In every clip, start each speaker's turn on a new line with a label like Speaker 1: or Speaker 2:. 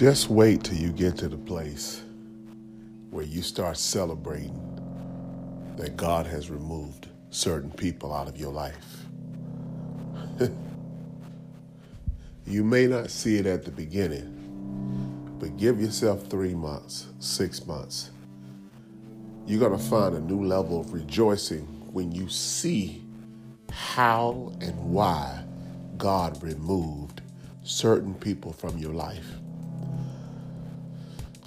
Speaker 1: Just wait till you get to the place where you start celebrating that God has removed certain people out of your life. you may not see it at the beginning, but give yourself three months, six months. You're going to find a new level of rejoicing when you see how and why God removed certain people from your life.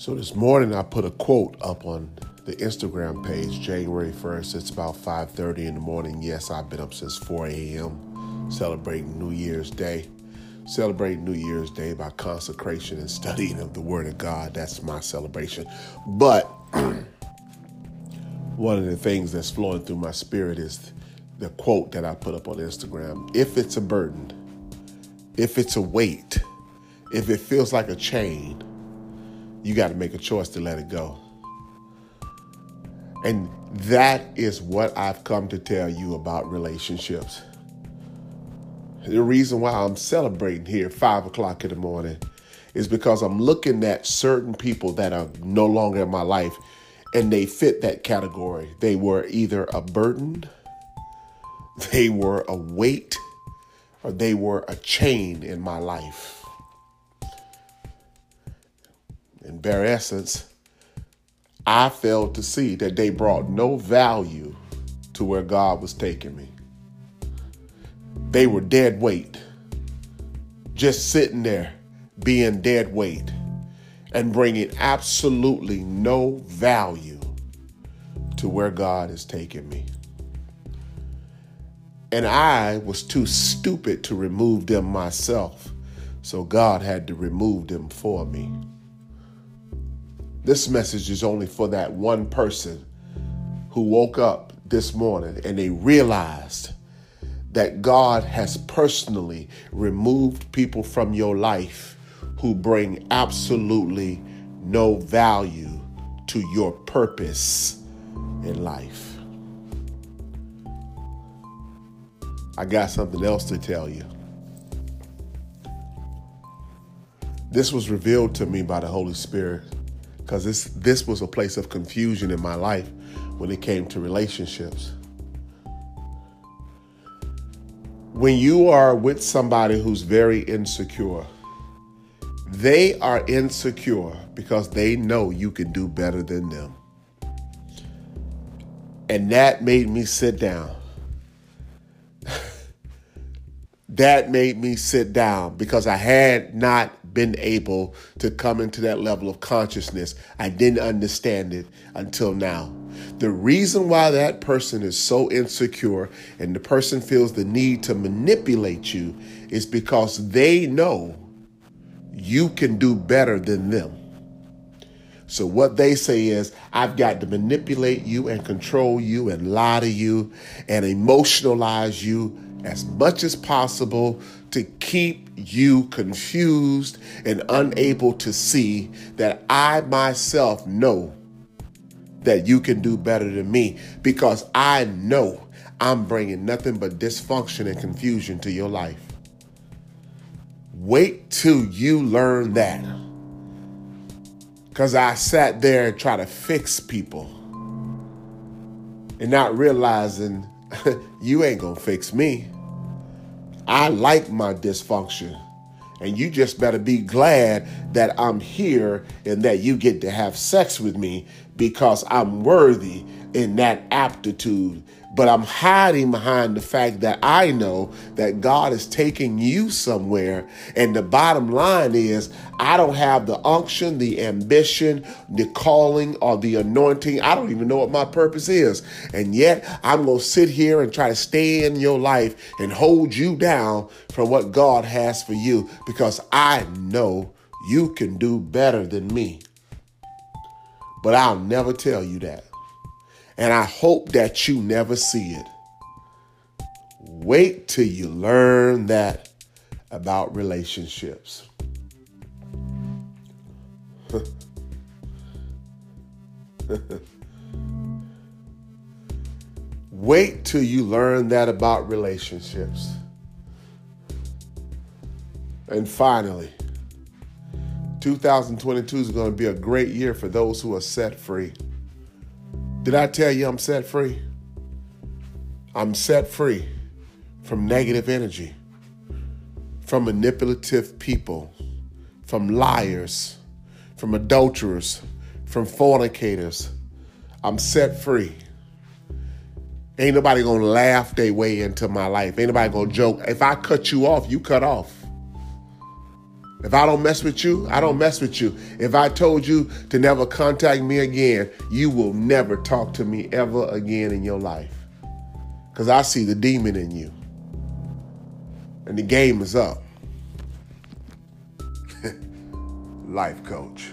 Speaker 1: So this morning I put a quote up on the Instagram page, January 1st. It's about 5:30 in the morning. Yes, I've been up since 4 a.m. celebrating New Year's Day. Celebrating New Year's Day by consecration and studying of the Word of God. That's my celebration. But one of the things that's flowing through my spirit is the quote that I put up on Instagram. If it's a burden, if it's a weight, if it feels like a chain, you got to make a choice to let it go. And that is what I've come to tell you about relationships. The reason why I'm celebrating here at five o'clock in the morning is because I'm looking at certain people that are no longer in my life and they fit that category. They were either a burden, they were a weight, or they were a chain in my life. In bare essence, I failed to see that they brought no value to where God was taking me. They were dead weight, just sitting there being dead weight and bringing absolutely no value to where God is taking me. And I was too stupid to remove them myself, so God had to remove them for me. This message is only for that one person who woke up this morning and they realized that God has personally removed people from your life who bring absolutely no value to your purpose in life. I got something else to tell you. This was revealed to me by the Holy Spirit because this this was a place of confusion in my life when it came to relationships. When you are with somebody who's very insecure, they are insecure because they know you can do better than them. And that made me sit down. that made me sit down because I had not been able to come into that level of consciousness. I didn't understand it until now. The reason why that person is so insecure and the person feels the need to manipulate you is because they know you can do better than them. So what they say is, I've got to manipulate you and control you and lie to you and emotionalize you as much as possible to keep you confused and unable to see that I myself know that you can do better than me because I know I'm bringing nothing but dysfunction and confusion to your life. Wait till you learn that. Because I sat there and tried to fix people and not realizing you ain't going to fix me. I like my dysfunction. And you just better be glad that I'm here and that you get to have sex with me because I'm worthy in that aptitude but I'm hiding behind the fact that I know that God is taking you somewhere. And the bottom line is, I don't have the unction, the ambition, the calling, or the anointing. I don't even know what my purpose is. And yet, I'm going to sit here and try to stay in your life and hold you down from what God has for you because I know you can do better than me. But I'll never tell you that. And I hope that you never see it. Wait till you learn that about relationships. Wait till you learn that about relationships. And finally, 2022 is going to be a great year for those who are set free. Did I tell you I'm set free? I'm set free from negative energy, from manipulative people, from liars, from adulterers, from fornicators. I'm set free. Ain't nobody gonna laugh their way into my life. Ain't nobody gonna joke. If I cut you off, you cut off. If I don't mess with you, I don't mess with you. If I told you to never contact me again, you will never talk to me ever again in your life. Because I see the demon in you. And the game is up. Life coach.